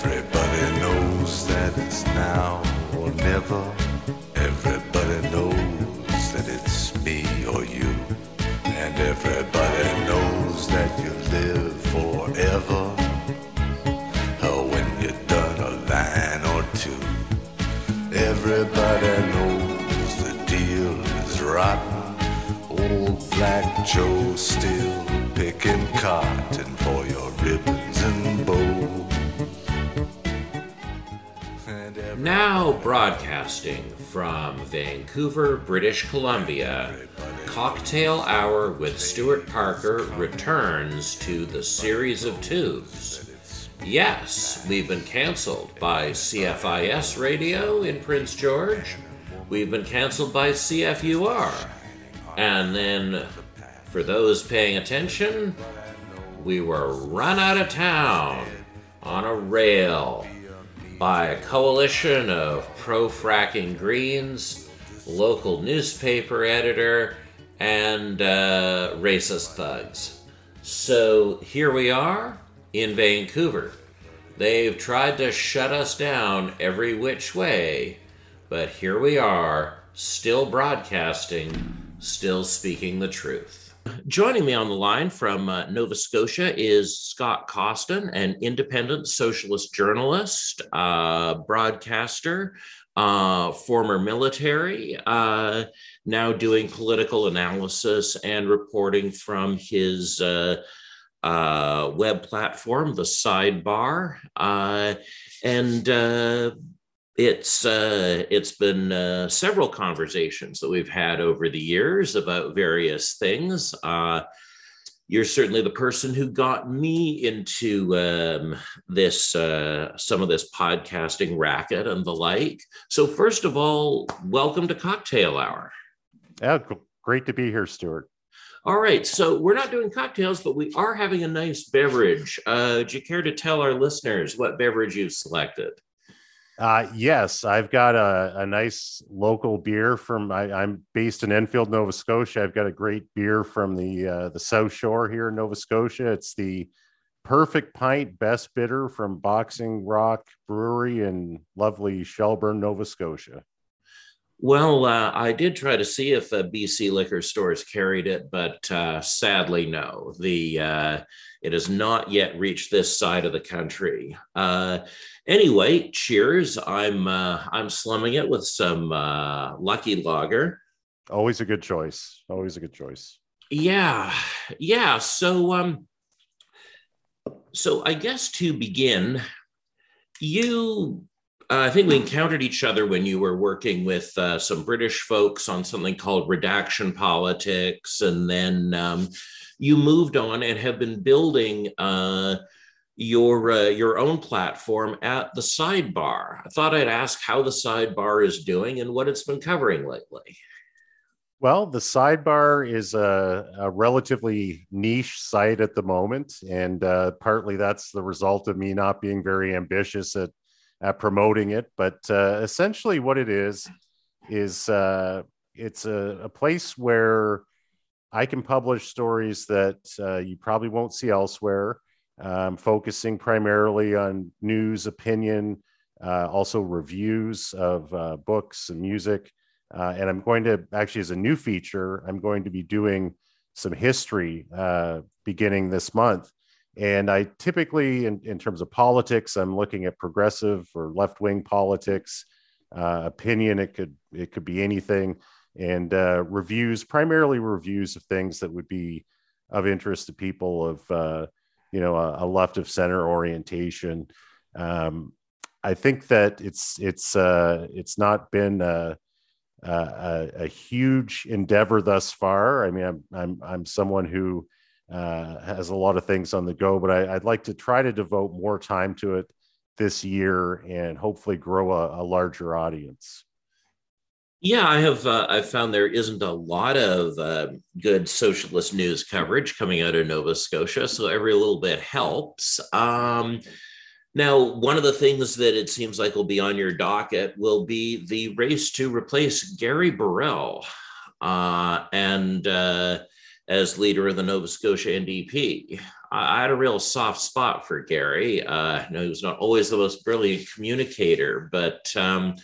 Everybody knows that it's now or never. Now broadcasting from Vancouver, British Columbia, Cocktail Hour with Stuart Parker returns to the series of twos. Yes, we've been canceled by CFIS Radio in Prince George. We've been canceled by CFUR. And then, for those paying attention, we were run out of town on a rail by a coalition of pro fracking Greens, local newspaper editor, and uh, racist thugs. So here we are in Vancouver. They've tried to shut us down every which way, but here we are, still broadcasting, still speaking the truth. Joining me on the line from uh, Nova Scotia is Scott Costen, an independent socialist journalist, uh, broadcaster, uh, former military, uh, now doing political analysis and reporting from his uh, uh, web platform, The Sidebar. And it's uh, it's been uh, several conversations that we've had over the years about various things. Uh, you're certainly the person who got me into um, this uh, some of this podcasting racket and the like. So first of all, welcome to Cocktail Hour. Yeah, great to be here, Stuart. All right, so we're not doing cocktails, but we are having a nice beverage. Uh, do you care to tell our listeners what beverage you've selected? Uh, yes, I've got a, a nice local beer from. I, I'm based in Enfield, Nova Scotia. I've got a great beer from the uh, the South Shore here in Nova Scotia. It's the Perfect Pint Best Bitter from Boxing Rock Brewery in lovely Shelburne, Nova Scotia. Well, uh, I did try to see if uh, BC liquor stores carried it, but uh, sadly, no. The uh, it has not yet reached this side of the country. Uh, anyway, cheers! I'm uh, I'm slumming it with some Lucky Lager. Always a good choice. Always a good choice. Yeah, yeah. So, um, so I guess to begin, you uh, I think we encountered each other when you were working with uh, some British folks on something called redaction politics, and then um, you moved on and have been building uh, your uh, your own platform at the Sidebar. I thought I'd ask how the Sidebar is doing and what it's been covering lately. Well, the sidebar is a, a relatively niche site at the moment, and uh, partly that's the result of me not being very ambitious at at promoting it. But uh, essentially, what it is is uh, it's a, a, place where I can publish stories that uh, you probably won't see elsewhere. Um, focusing primarily on news, opinion, uh, also reviews of uh, books and music. Uh, and I'm going to actually, as a new feature, I'm going to be doing some history beginning this month. And I typically, in, in terms of politics, I'm looking at progressive or left wing politics, uh, opinion. It could it could be anything, and uh, reviews, primarily reviews of things that would be of interest to people of uh, you know a, a, left of center orientation. Um, I think that it's it's uh, it's not been a, a, a huge endeavor thus far. I mean, I'm I'm I'm someone who uh, has a lot of things on the go, but I, would like to try to devote more time to it this year and hopefully grow a, a larger audience. Yeah, I have. Uh, I've found there isn't a lot of uh, good socialist news coverage coming out of Nova Scotia, so every little bit helps. Um, now, one of the things that it seems like will be on your docket will be the race to replace Gary Burrill, uh, and uh, as leader of the Nova Scotia NDP. I had a real soft spot for Gary. Uh, know, he was not always the most brilliant communicator, but um,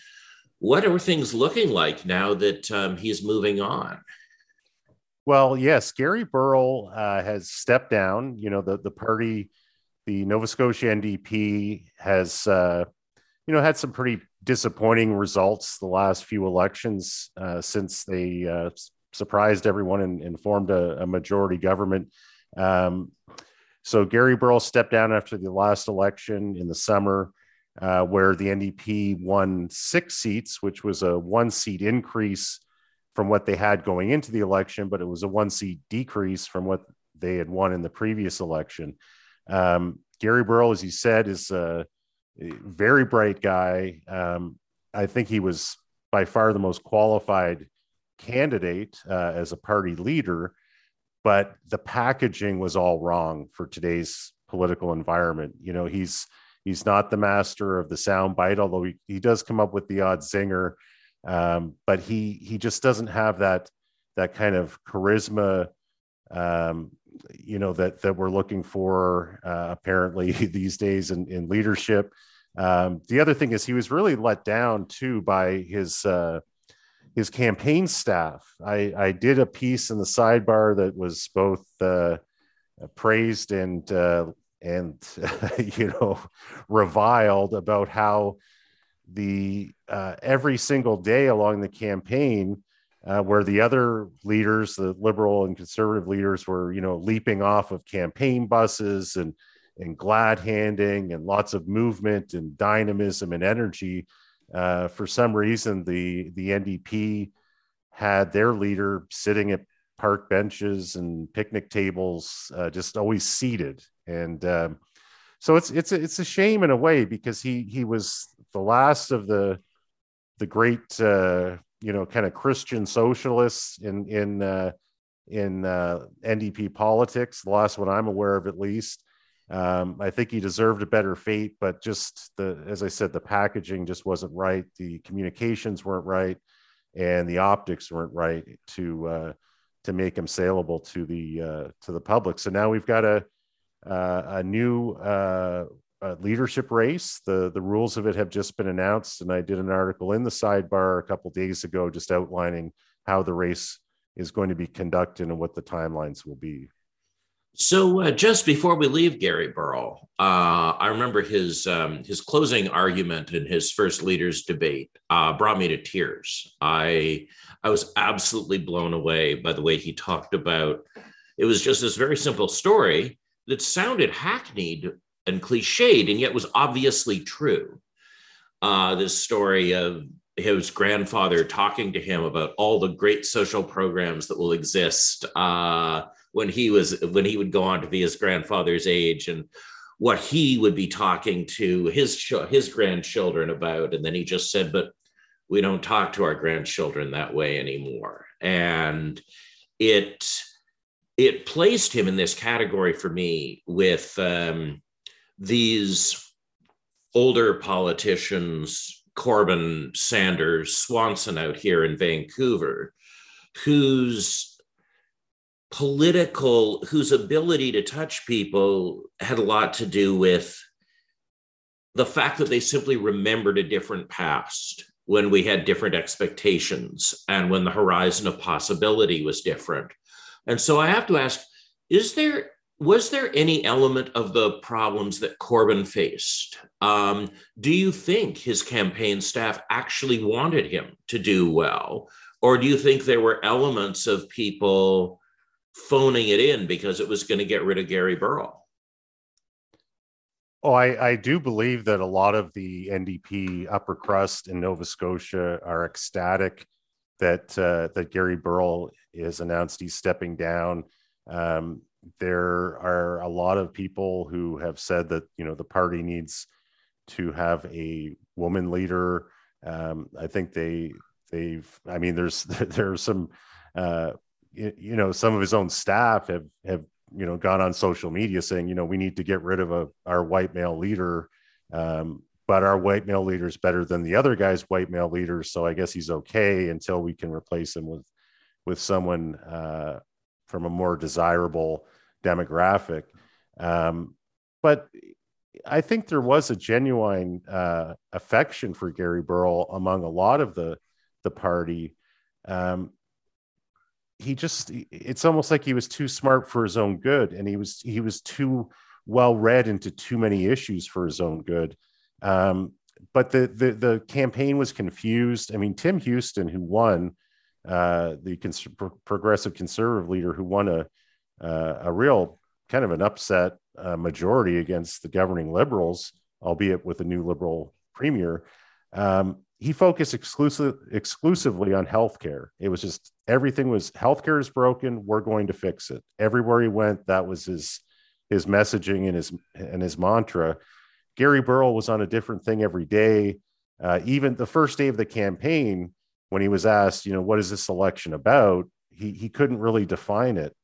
what are things looking like now that um, he's moving on? Well, yes, Gary Burrill uh, has stepped down. You know, the the party, the Nova Scotia NDP, has uh, you know had some pretty disappointing results the last few elections uh, since they uh, surprised everyone and, and formed a, a, majority government. Um, so Gary Burrill stepped down after the last election in the summer, uh, where the NDP won six seats, which was a one seat increase from what they had going into the election, but it was a one seat decrease from what they had won in the previous election. Um, Gary Burrill, as you said, is a very bright guy. Um, I think he was by far the most qualified candidate uh, as a party leader but the packaging was all wrong for today's political environment. You know, he's he's not the master of the sound bite, although he, he does come up with the odd zinger. Um, but he he just doesn't have that that kind of charisma um, you know that that we're looking for uh, apparently these days in, in leadership um, the other thing is he was really let down too by his uh, his campaign staff. I, I did a piece in the sidebar that was both uh, praised and uh, and you know reviled about how the uh, every single day along the campaign uh, where the other leaders the liberal and conservative leaders were you know leaping off of campaign buses and and glad handing and lots of movement and dynamism and energy uh, for some reason, the the NDP had their leader sitting at park benches and picnic tables, uh, just always seated, and um, so it's it's a, it's a shame in a way because he he was the last of the the great uh, you know kind of Christian socialists in in uh, in uh, NDP politics, the last one I'm aware of at least. Um, I think he deserved a better fate, but just the, as I said, the packaging just wasn't right. The communications weren't right, and the optics weren't right to uh, to make him saleable to the uh, to the public. So now we've got a uh, a new uh, leadership race. The the rules of it have just been announced, and I did an article in the sidebar a couple days ago, just outlining how the race is going to be conducted and what the timelines will be. So uh, just before we leave Gary Burrill, uh, I remember his um, his closing argument in his first leaders debate uh, brought me to tears. I I was absolutely blown away by the way he talked about. It was just this very simple story that sounded hackneyed and cliched, and yet was obviously true. Uh, this story of his grandfather talking to him about all the great social programs that will exist uh, when he was when he would go on to be his grandfather's age and what he would be talking to his his grandchildren about. And then he just said but we don't talk to our grandchildren that way anymore. And it it placed him in this category for me with um, these older politicians corbyn sanders swanson out here in vancouver whose political, whose ability to touch people had a lot to do with the fact that they simply remembered a different past when we had different expectations and when the horizon of possibility was different. And so I have to ask is there was there any element of the problems that Corbyn faced? Um, do you think his campaign staff actually wanted him to do well? Or do you think there were elements of people phoning it in because it was going to get rid of Gary Burrill. Oh, I, I do believe that a lot of the NDP upper crust in Nova Scotia are ecstatic that uh, that Gary Burrill is announced he's stepping down. Um, there are a lot of people who have said that you know the party needs to have a woman leader. Um, I think they they've. I mean, there's there's some uh, you know some of his own staff have have you know gone on social media saying you know we need to get rid of a, our white male leader um, but our white male leader is better than the other guy's white male leader so i guess he's okay until we can replace him with with someone uh, from a more desirable demographic Um, but I think there was a genuine uh, affection for Gary Burrill among a lot of the the party. Um, he just it's almost like he was too smart for his own good, and he was he was too well read into too many issues for his own good. Um, but the, the the campaign was confused. I mean, Tim Houston, who won, uh, the cons- progressive conservative leader, who won a uh, a real kind of an upset uh, majority against the governing liberals, albeit with a new liberal premier. Um, he focused exclusive, exclusively on healthcare. It was just everything was healthcare is broken. We're going to fix it. Everywhere he went, that was his his messaging and his and his mantra. Gary Burrill was on a different thing every day. Uh, even the first day of the campaign, when he was asked, you know, what is this election about, he he couldn't really define it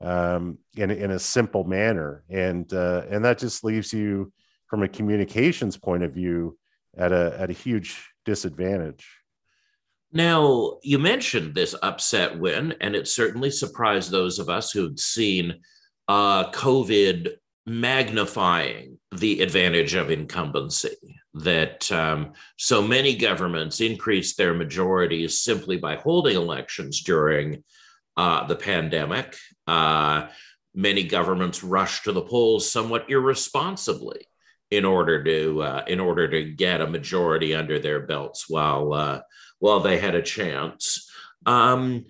um, in in a simple manner, and uh, and that just leaves you from a communications point of view at a at a huge disadvantage. Now, you mentioned this upset win, and it certainly surprised those of us who'd seen uh, COVID magnifying the advantage of incumbency. That um, so many governments increased their majorities simply by holding elections during uh, the pandemic. Uh, many governments rushed to the polls somewhat irresponsibly in order to uh, in order to get a majority under their belts while uh, while they had a chance. Um,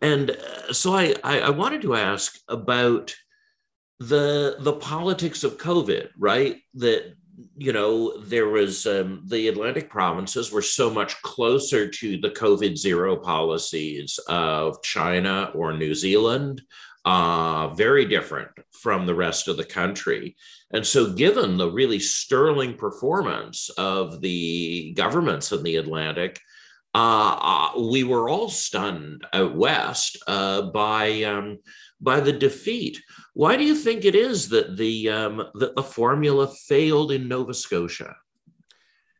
and uh, so I, I, wanted to ask about the the politics of COVID, right? That you know there was um, the Atlantic provinces were so much closer to the COVID zero policies of China or New Zealand, uh, very different from the rest of the country. And so, given the really sterling performance of the governments in the Atlantic, uh, uh, we were all stunned out west uh, by um, by the defeat. Why do you think it is that the um, that the formula failed in Nova Scotia?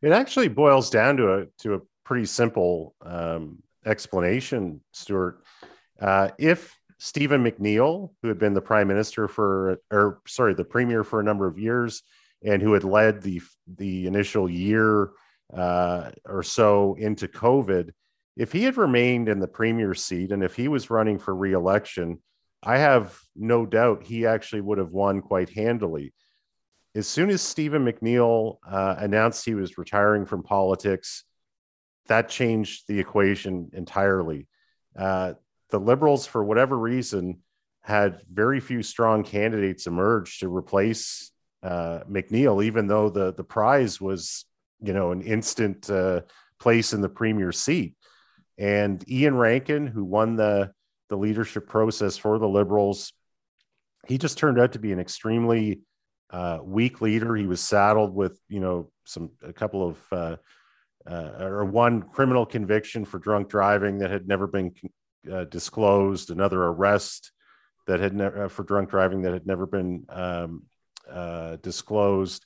It actually boils down to a to a pretty simple um, explanation, Stuart. Uh, if Stephen McNeil, who had been the prime minister for, or sorry, the premier for a number of years, and who had led the the initial year uh, or so into COVID, if he had remained in the premier seat and if he was running for reelection, I have no doubt he actually would have won quite handily. As soon as Stephen McNeil uh, announced he was retiring from politics, that changed the equation entirely. Uh, the liberals, for whatever reason, had very few strong candidates emerge to replace uh, McNeil, even though the the prize was, you know, an instant uh, place in the premier seat. And Iain Rankin, who won the the leadership process for the liberals, he just turned out to be an extremely uh, weak leader. He was saddled with, you know, some a couple of uh, uh, or one criminal conviction for drunk driving that had never been uh, disclosed, another arrest that had never uh, for drunk driving that had never been um, uh, disclosed.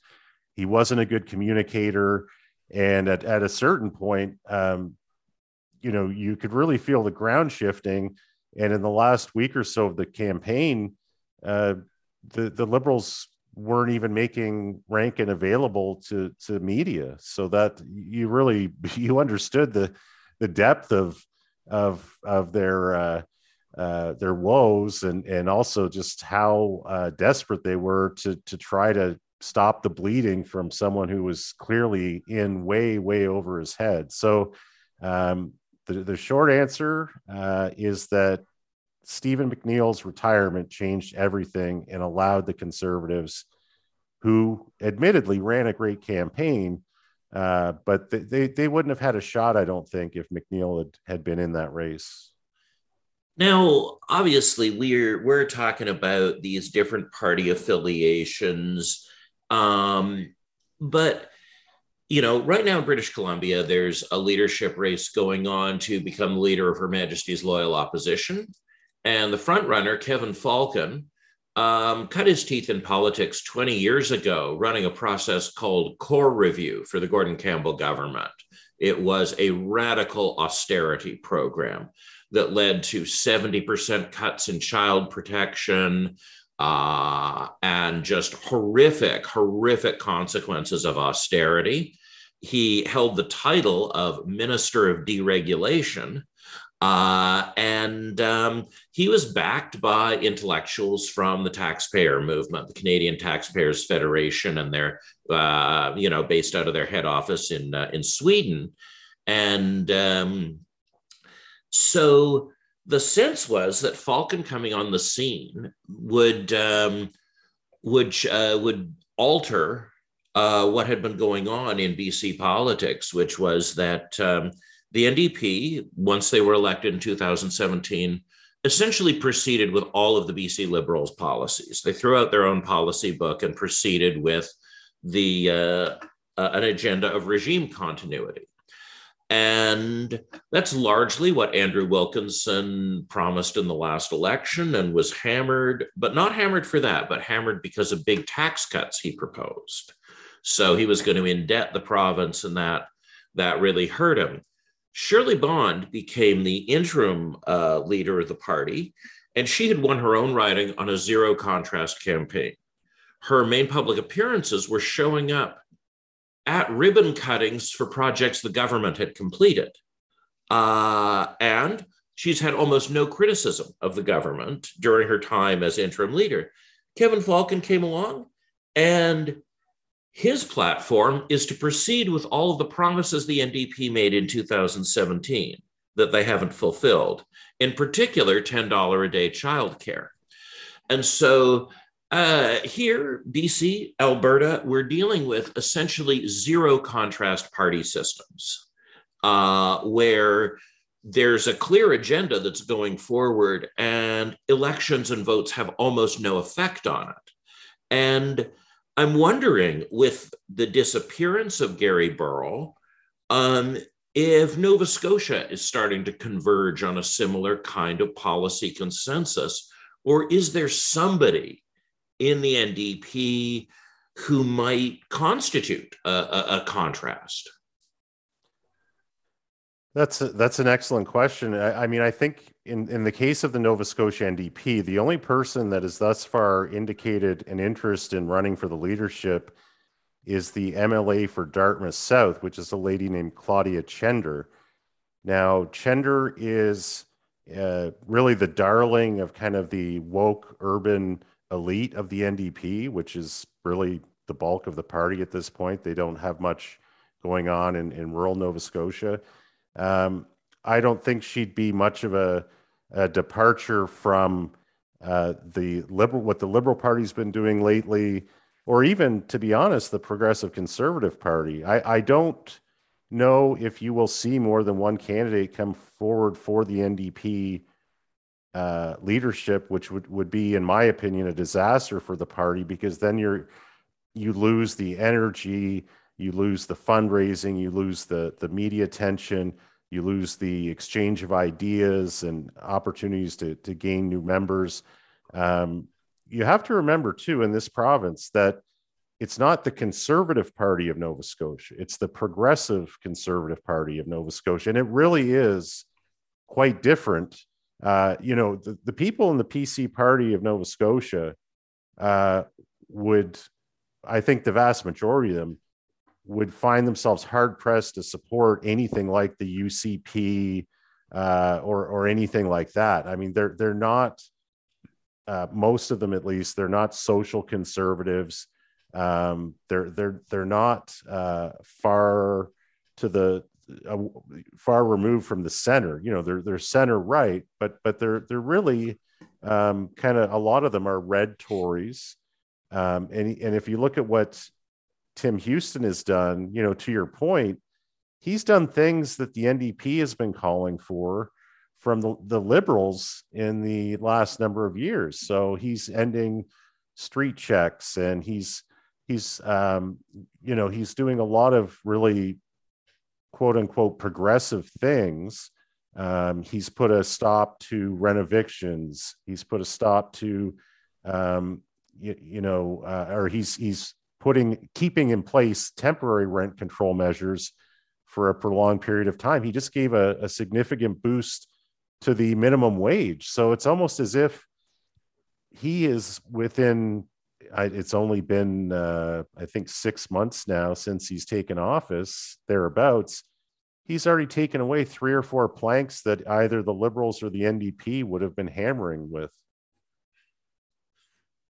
He wasn't a good communicator, and at, at a certain point, um, you know, you could really feel the ground shifting. And in the last week or so of the campaign, uh, the the liberals weren't even making Rankin available to to media, so that you really you understood the the depth of of of their uh, uh, their woes and and also just how uh, desperate they were to to try to stop the bleeding from someone who was clearly in way way over his head. So um, the the short answer uh, is that Stephen McNeil's retirement changed everything and allowed the conservatives, who admittedly ran a great campaign, uh, but they, they, they wouldn't have had a shot, I don't think, if McNeil had, had been in that race. Now, obviously, we're we're talking about these different party affiliations, um, but you know, right now in British Columbia, there's a leadership race going on to become leader of Her Majesty's Loyal Opposition, and the front runner, Kevin Falcon, um, cut his teeth in politics 20 years ago, running a process called Core Review for the Gordon Campbell government. It was a radical austerity program that led to 70% cuts in child protection, uh, and just horrific, horrific consequences of austerity. He held the title of Minister of Deregulation. Uh, and um, he was backed by intellectuals from the taxpayer movement, the Canadian Taxpayers Federation, and they're, uh, you know, based out of their head office in, uh, in Sweden. And um, so the sense was that Falcon coming on the scene would um, would uh, would alter uh, what had been going on in BC politics, which was that um, the NDP, once they were elected in 2017, essentially proceeded with all of the BC Liberals' policies. They threw out their own policy book and proceeded with the uh, uh an agenda of regime continuity. And that's largely what Andrew Wilkinson promised in the last election and was hammered, but not hammered for that, but hammered because of big tax cuts he proposed. So he was going to indebt the province, and that, that really hurt him. Shirley Bond became the interim uh, leader of the party, and she had won her own riding on a zero contrast campaign. Her main public appearances were showing up at ribbon cuttings for projects the government had completed. Uh, and she's had almost no criticism of the government during her time as interim leader. Kevin Falcon came along, and his platform is to proceed with all of the promises the NDP made in 2017 that they haven't fulfilled, in particular, $10 a day childcare. And so uh, here, BC, Alberta, we're dealing with essentially zero contrast party systems uh, where there's a clear agenda that's going forward, and elections and votes have almost no effect on it. And I'm wondering, with the disappearance of Gary Burrill, um, if Nova Scotia is starting to converge on a similar kind of policy consensus, or is there somebody in the NDP who might constitute a, a, a contrast? That's a, that's an excellent question. I, I, mean, I think in, in the case of the Nova Scotia NDP, the only person that has thus far indicated an interest in running for the leadership is the MLA for Dartmouth South, which is a lady named Claudia Chender. Now, Chender is uh, really the darling of kind of the woke urban elite of the NDP, which is really the bulk of the party at this point. They don't have much going on in, in rural Nova Scotia. Um, I don't think she'd be much of a, a departure from uh, the liberal what the Liberal Party's been doing lately, or even, to be honest, the Progressive Conservative Party. I, I don't know if you will see more than one candidate come forward for the NDP uh, leadership, which would, would be, in my opinion, a disaster for the party because then you're you lose the energy, you lose the fundraising, you lose the the media attention, you lose the exchange of ideas and opportunities to to gain new members. Um, you have to remember too in this province that it's not the conservative party of Nova Scotia, it's the progressive conservative party of Nova Scotia, and it really is quite different uh, you know, the, the people in the PC party of Nova Scotia uh, would, I think the vast majority of them would find themselves hard pressed to support anything like the UCP uh, or or anything like that. I mean, they're they're not uh, most of them at least. They're not social conservatives. Um, they're they're they're not uh, far to the uh, far removed from the center. You know, they're they're center right, but but they're they're really um, kind of a lot of them are red Tories. Um, and and if you look at what Tim Houston has done, you know, to your point, he's done things that the NDP has been calling for from the, the liberals in the last number of years. So he's ending street checks and he's he's um, you know he's doing a lot of really quote unquote progressive things. Um, he's put a stop to rent evictions. He's put a stop to, um, you, you, know, uh, or he's he's putting keeping in place temporary rent control measures for a prolonged period of time. He just gave a, a significant boost to the minimum wage. So it's almost as if he is within it's only been uh, i think six months now since he's taken office thereabouts he's already taken away three or four planks that either the liberals or the ndp would have been hammering with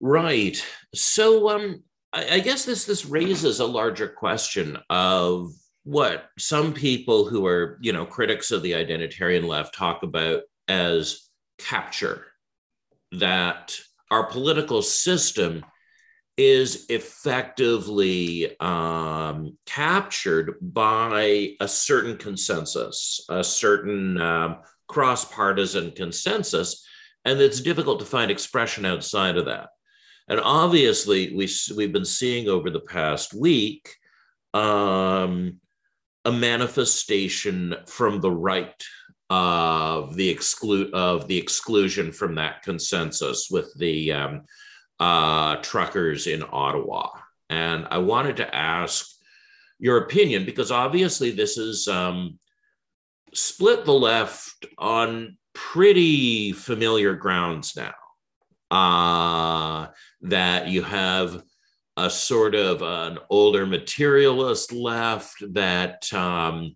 right so um I, I guess this this raises a larger question of what some people who are you know critics of the identitarian left talk about as capture that our political system is effectively um, captured by a certain consensus, a certain um, cross partisan consensus, and it's difficult to find expression outside of that. And obviously, we, we've been seeing over the past week um, a manifestation from the right of the exclude of the exclusion from that consensus with the um, uh, truckers in Ottawa. And I wanted to ask your opinion because obviously this is um, split the left on pretty familiar grounds now. Uh, that you have a sort of an older materialist left that um,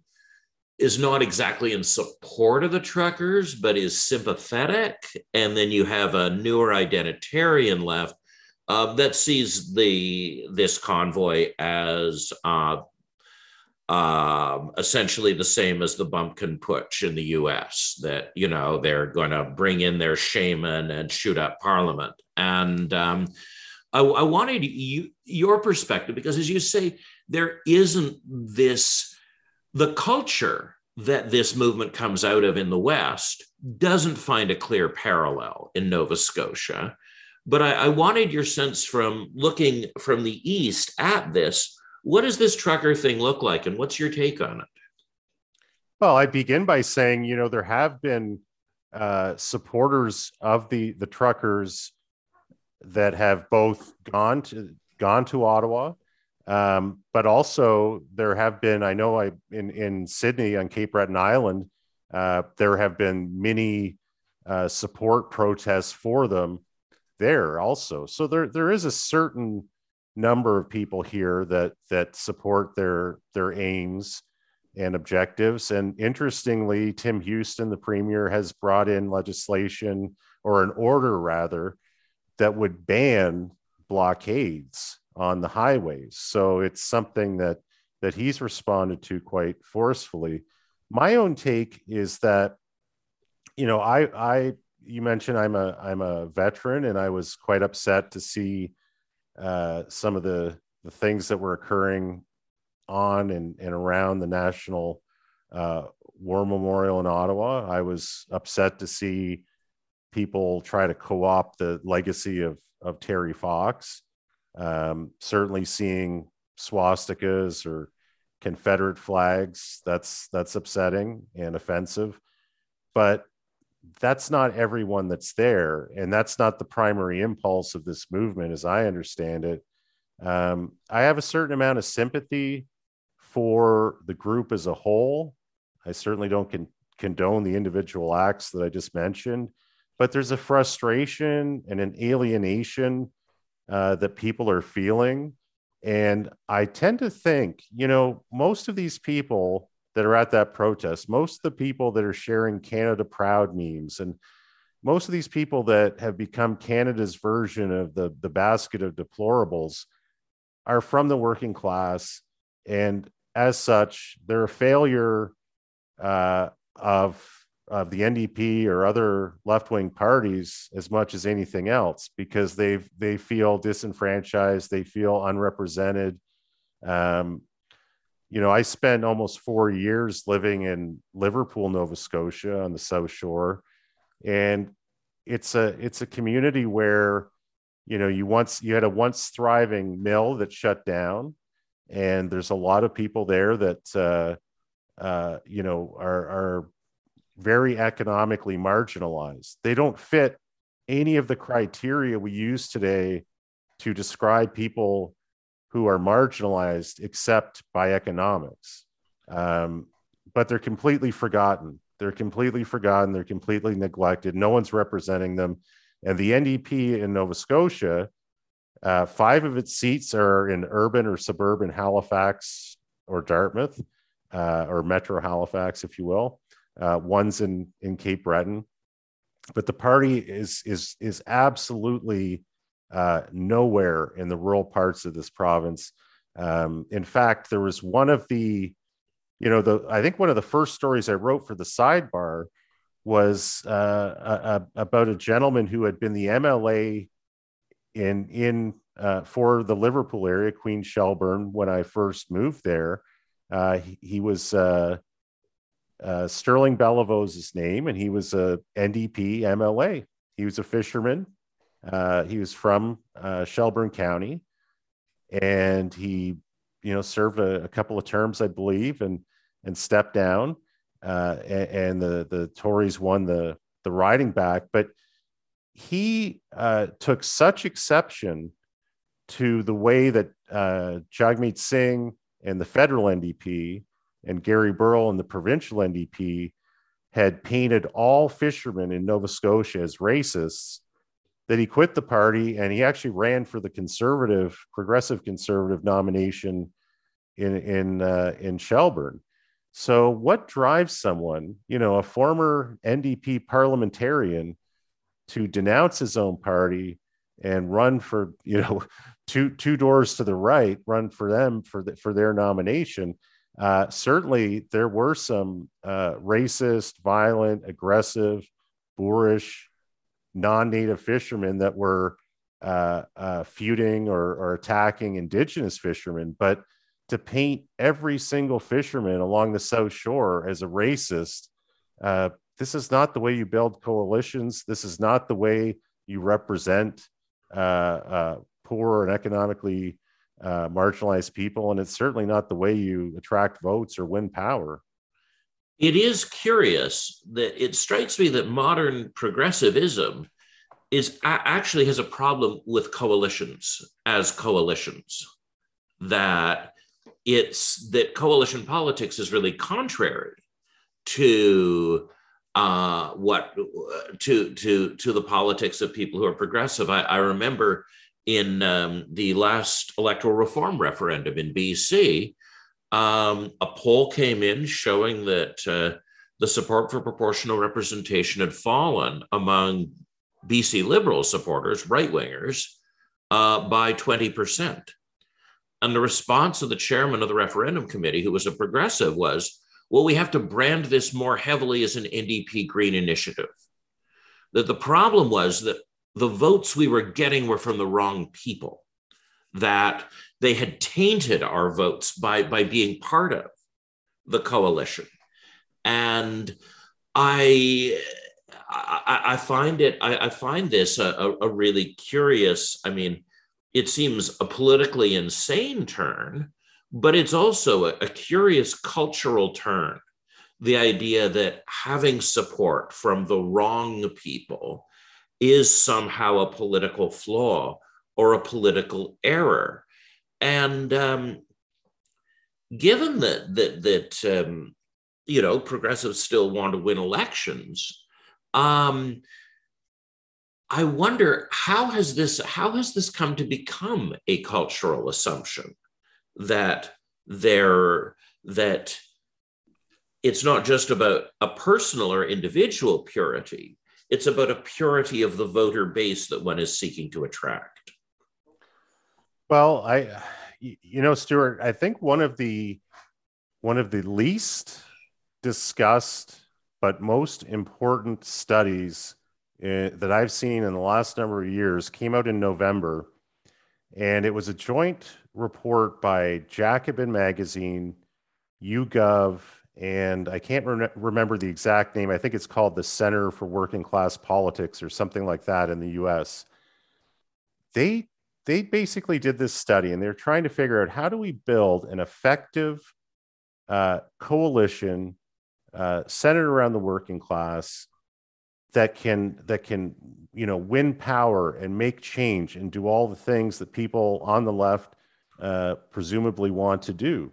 is not exactly in support of the truckers, but is sympathetic. And then you have a newer identitarian left uh, that sees the this convoy as uh, uh, essentially the same as the bumpkin putsch in the U.S. That you know they're going to bring in their shaman and shoot up Parliament. And um, I, I wanted you, your perspective because, as you say, there isn't this the culture that this movement comes out of in the West doesn't find a clear parallel in Nova Scotia. But I, I, wanted your sense from looking from the East at this. What does this trucker thing look like, and what's your take on it? Well, I begin by saying, you know, there have been uh, supporters of the the truckers that have both gone to gone to Ottawa um, but also there have been, I know I in, in Sydney on Cape Breton Island, uh, there have been many uh, support protests for them there also. So there there is a certain number of people here that that support their their aims and objectives. And interestingly, Tim Houston, the premier, has brought in legislation or an order rather that would ban blockades on the highways. So it's something that that he's responded to quite forcefully. My own take is that, you know, I I you mentioned I'm a I'm a veteran, and I was quite upset to see uh, some of the the things that were occurring on and, and around the National uh, War Memorial in Ottawa. I was upset to see people try to co-opt the legacy of of Terry Fox. Um, certainly seeing swastikas or Confederate flags, that's that's upsetting and offensive. But that's not everyone that's there, and that's not the primary impulse of this movement, as I understand it. Um, I have a certain amount of sympathy for the group as a whole. I certainly don't con- condone the individual acts that I just mentioned, but there's a frustration and an alienation uh, that people are feeling. And I tend to think, you know, most of these people that are at that protest, most of the people that are sharing Canada Proud memes, and most of these people that have become Canada's version of the, the basket of deplorables are from the working class. And as such, they're a failure uh, of of the NDP or other left wing parties as much as anything else because they they feel disenfranchised, they feel unrepresented. Um, you know, I spent almost four years living in Liverpool, Nova Scotia, on the South Shore, and it's a it's a community where you know you once you had a once thriving mill that shut down, and there's a lot of people there that uh, uh, you know are are very economically marginalized. They don't fit any of the criteria we use today to describe people who are marginalized except by economics. Um, but they're completely forgotten. They're completely forgotten. They're completely neglected. No one's representing them. And the NDP in Nova Scotia, uh, five of its seats are in urban or suburban Halifax or Dartmouth, uh, or Metro Halifax, if you will. Uh, one's in in Cape Breton, but the party is is is absolutely uh, nowhere in the rural parts of this province. Um, in fact, there was one of the, you know, the I think one of the first stories I wrote for the sidebar was uh, a, a, about a gentleman who had been the MLA in in uh, for the Liverpool area, Queen Shelburne, when I first moved there. Uh, he, he, was uh, uh, Sterling his name, and he was a NDP MLA. He was a fisherman. Uh, he was from uh, Shelburne County, and he, you know, served a, a, couple of terms, I believe, and and stepped down. Uh, and, and, the the Tories won the the riding back, but he uh, took such exception to the way that uh, Jagmeet Singh and the federal NDP and Gary Burrill and the provincial NDP had painted all fishermen in Nova Scotia as racists that he quit the party and he actually ran for the conservative, progressive conservative nomination in in uh, in Shelburne. So, what drives someone, you know, a former NDP parliamentarian, to denounce his own party and run for, you know, two two doors to the right, run for them for the, for their nomination? Uh, certainly, there were some uh, racist, violent, aggressive, boorish non-native fishermen that were uh, uh, feuding or, or, attacking indigenous fishermen, but to paint every single fisherman along the South Shore as a racist, uh, this is not the way you build coalitions. This is not the way you represent uh, uh, poor and economically uh, marginalized people, and it's certainly not the way you attract votes or win power. It is curious that it strikes me that modern progressivism is actually has a problem with coalitions as coalitions. That it's that coalition politics is really contrary to uh, what to to to the politics of people who are progressive. I, I remember in um, the last electoral reform referendum in BC, um, a poll came in showing that uh, the support for proportional representation had fallen among BC Liberal supporters, right wingers, uh, by 20%. And the response of the chairman of the referendum committee, who was a progressive, was well, we have to brand this more heavily as an NDP Green initiative. That the problem was that the votes we were getting were from the wrong people, that they had tainted our votes by, by being part of the coalition. And I, I, I find it, I, I find this a, a, really curious, I mean, it seems a politically insane turn, but it's also a, a curious cultural turn. The idea that having support from the wrong people is somehow a political flaw or a political error. And um, given that that that um, you know progressives still want to win elections, um, I wonder how has this how has this come to become a cultural assumption that there that it's not just about a personal or individual purity it's about a purity of the voter base that one is seeking to attract well i you know stuart i think one of the one of the least discussed but most important studies uh, that i've seen in the last number of years came out in november and it was a joint report by jacobin magazine yougov and I can't re- remember the exact name. I think it's called the Center for Working Class Politics or something like that in the U.S. They they basically did this study, and they're trying to figure out how do we build an effective uh, coalition uh, centered around the working class that can that can you know win power and make change and do all the things that people on the left uh, presumably want to do.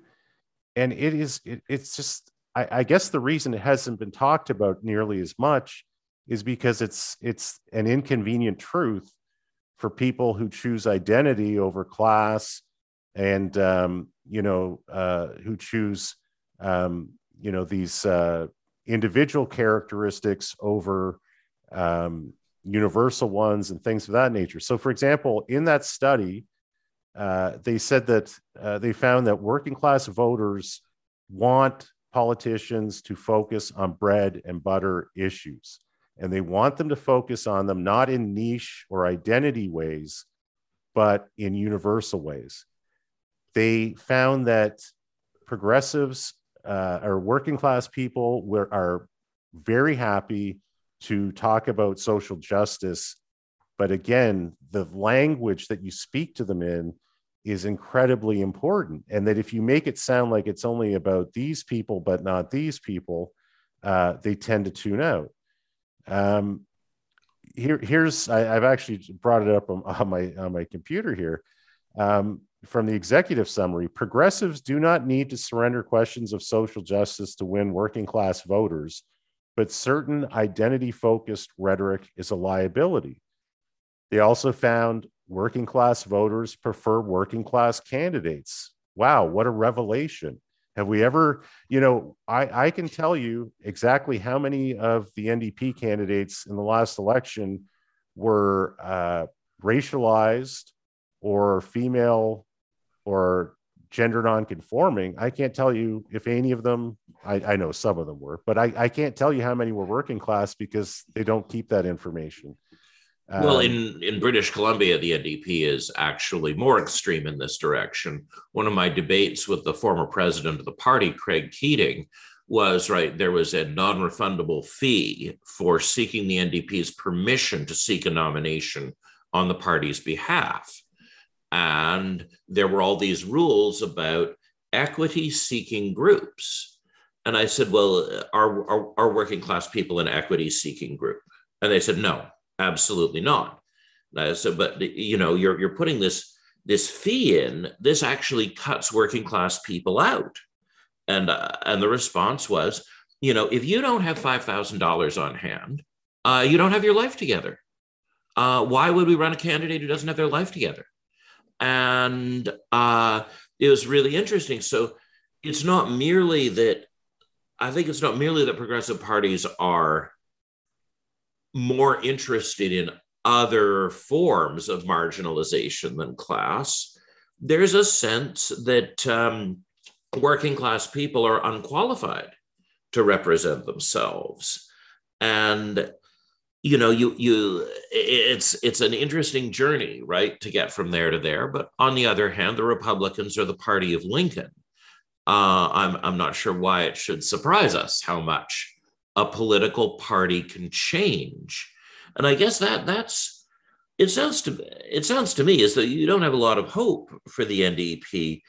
And it is it, it's just I, I guess the reason it hasn't been talked about nearly as much is because it's it's an inconvenient truth for people who choose identity over class and um, you know uh, who choose um, you know these uh, individual characteristics over um, universal ones and things of that nature. So, for example, in that study, uh, they said that uh, they found that working class voters want politicians to focus on bread and butter issues. And they want them to focus on them not in niche or identity ways, but in universal ways. They found that progressives uh, or working class people were, are very happy to talk about social justice. But again, the language that you speak to them in is incredibly important. And that if you make it sound like it's only about these people, but not these people, uh, they tend to tune out. Um, here, here's I, have actually brought it up on, on, my on my computer here. Um, from the executive summary, progressives do not need to surrender questions of social justice to win working class voters, but certain identity focused rhetoric is a liability. They also found working class voters prefer working class candidates. Wow, what a revelation. Have we ever, you know, I, I can tell you exactly how many of the NDP candidates in the last election were uh, racialized or female or gender nonconforming. I can't tell you if any of them, I, I know some of them were, but I, I can't tell you how many were working class because they don't keep that information. Um, well, in, in British Columbia, the NDP is actually more extreme in this direction. One of my debates with the former president of the party, Craig Keating, was right there was a non refundable fee for seeking the NDP's permission to seek a nomination on the party's behalf. And there were all these rules about equity seeking groups. And I said, Well, are, are, are working class people an equity seeking group? And they said, No, Absolutely not. Uh, so, but you know, you're you're putting this this fee in. This actually cuts working class people out, and uh, and the response was, you know, if you don't have five thousand dollars on hand, uh, you don't have your life together. Uh, why would we run a candidate who doesn't have their life together? And uh, it was really interesting. So it's not merely that. I think it's not merely that progressive parties are more interested in other forms of marginalization than class, there's a sense that um, working class people are unqualified to represent themselves. And you know you you it's it's an interesting journey right to get from there to there but on the other hand the republicans are the party of lincoln uh, I'm, I'm not sure why it should surprise us how much a political party can change. And I guess that that's it sounds to it sounds to me as though you don't have a lot of hope for the NDP.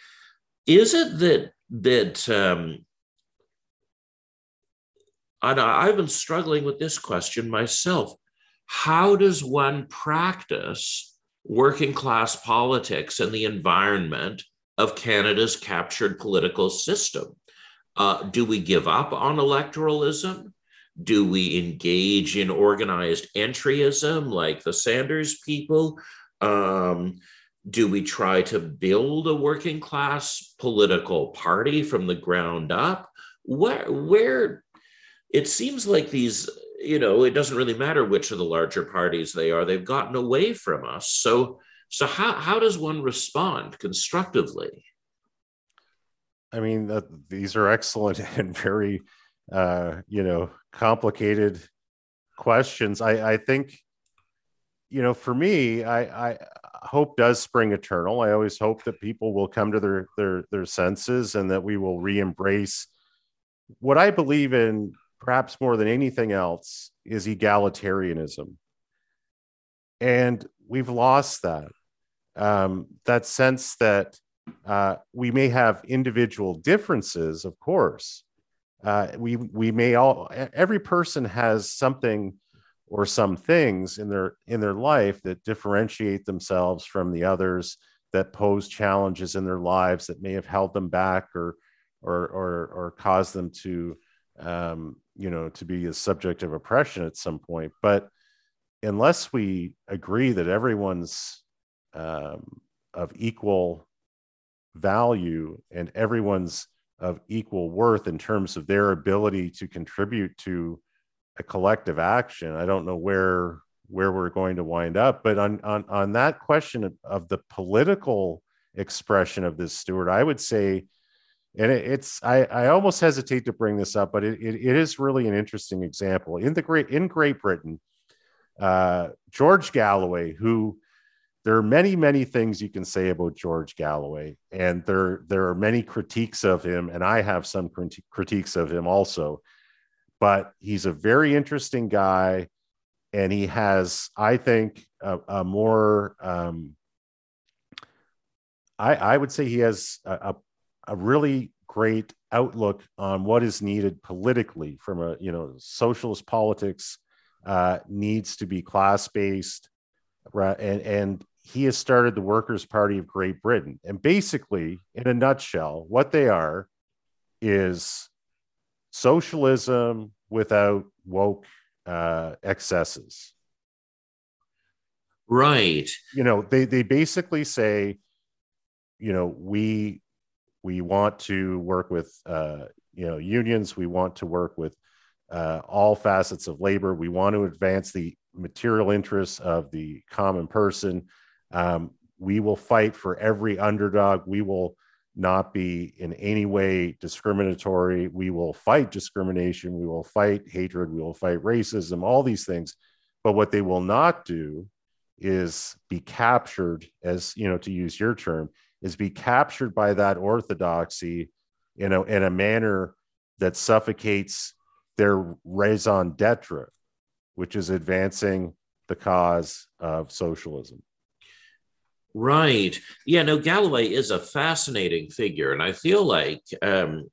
Is it that that um, and I've been struggling with this question myself. How does one practice working class politics in the environment of Canada's captured political system? Uh, do we give up on electoralism? Do we engage in organized entryism like the Sanders people? Um, do we try to build a working class political party from the ground up? Where, where it seems like these, you know, it doesn't really matter which of the larger parties they are, they've gotten away from us. So, so how, how does one respond constructively? I mean, uh, these are excellent and very, uh, you know, complicated questions. I, I think, you know, for me, I, I hope does spring eternal. I always hope that people will come to their their their senses and that we will re-embrace what I believe in, perhaps more than anything else, is egalitarianism. And we've lost that. Um, that sense that uh, we may have individual differences, of course. Uh, we we may all every person has something or some things in their in their life that differentiate themselves from the others that pose challenges in their lives that may have held them back or or or, or caused them to um, you know, to be a subject of oppression at some point. But unless we agree that everyone's um, of equal value and everyone's of equal worth in terms of their ability to contribute to a collective action, I don't know where where we're going to wind up. But on on on that question of, of the political expression of this, Stuart, I would say, and it, it's I, I almost hesitate to bring this up, but it, it, it is really an interesting example in the great in Great Britain. Uh, George Galloway, who there are many many things you can say about George Galloway, and there there are many critiques of him, and I have some critiques of him also. But he's a very interesting guy and he has, I think, a, a more. Um, I, I would say he has a, a really great outlook on what is needed politically from a you know socialist politics uh, needs to be class based, right and and he has started the Workers' Party of Great Britain, and basically, in a nutshell, what they are is socialism without woke uh, excesses. Right. You know, they they basically say, you know, we we want to work with uh, you know unions. We want to work with uh, all facets of labor. We want to advance the material interests of the common person. Um, we will fight for every underdog. We will not be in any way discriminatory. We will fight discrimination. We will fight hatred. We will fight racism, all these things. But what they will not do is be captured, as you know, to use your term, is be captured by that orthodoxy in a, in a manner that suffocates their raison d'etre, which is advancing the cause of socialism. Right. Yeah, no, Galloway is a fascinating figure. And I feel like, um,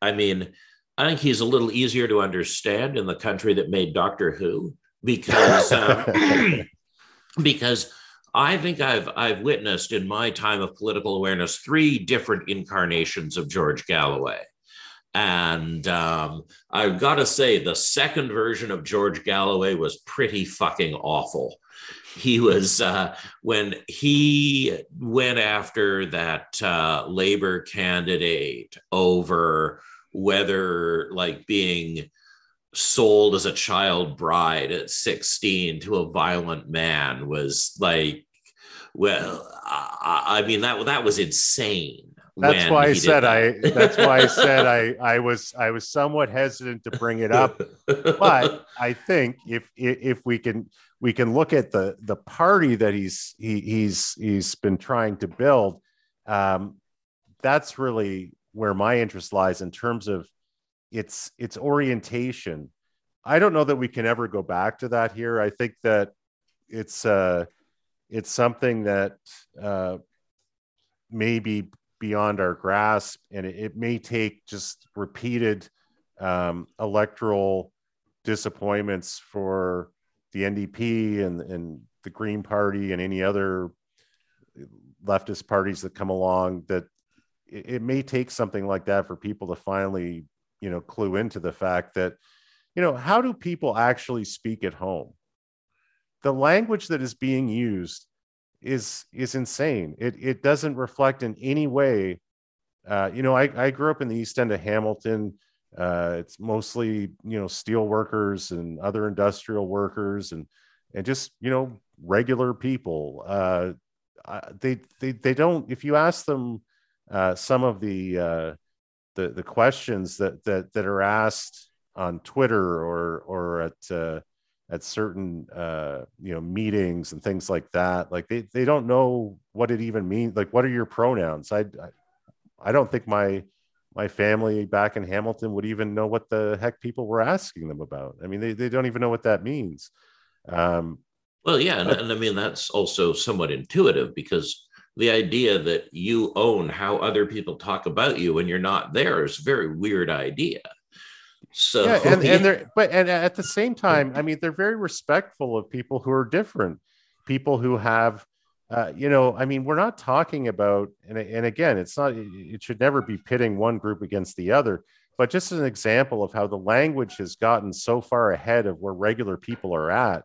I mean, I think he's a little easier to understand in the country that made Doctor Who because, um, because I think I've, I've witnessed in my time of political awareness three different incarnations of George Galloway. And um, I've got to say, the second version of George Galloway was pretty fucking awful he was uh, when he went after that uh, labor candidate over whether like being sold as a child bride at 16 to a violent man was like well i, I mean that that was insane that's why I said I. That's why I said I. I was. I was somewhat hesitant to bring it up, but I think if if we can we can look at the the party that he's he, he's he's been trying to build. Um, that's really where my interest lies in terms of its its orientation. I don't know that we can ever go back to that here. I think that it's uh, it's something that uh, maybe beyond our grasp, and it, it may take just repeated um, electoral disappointments for the NDP and, and the Green Party and any other leftist parties that come along that it, it may take something like that for people to finally, you know, clue into the fact that, you know, how do people actually speak at home? The language that is being used is is insane. It it doesn't reflect in any way. Uh, you know, I, I grew up in the East End of Hamilton. Uh, it's mostly you know steel workers and other industrial workers and and just you know regular people. Uh, they they they don't. If you ask them uh, some of the uh, the the questions that that that are asked on Twitter or or at uh, at certain uh, you know meetings and things like that like they, they don't know what it even means like what are your pronouns I, I i don't think my my family back in hamilton would even know what the heck people were asking them about. I mean they, they don't even know what that means. Um, well yeah and, and i mean that's also somewhat intuitive because the idea that you own how other people talk about you when you're not there is a very weird idea. So yeah, and, and they're but and at the same time, I mean, they're very respectful of people who are different, people who have uh, you know, I mean, we're not talking about, and, and again, it's not, it should never be pitting one group against the other. but just an example of how the language has gotten so far ahead of where regular people are at,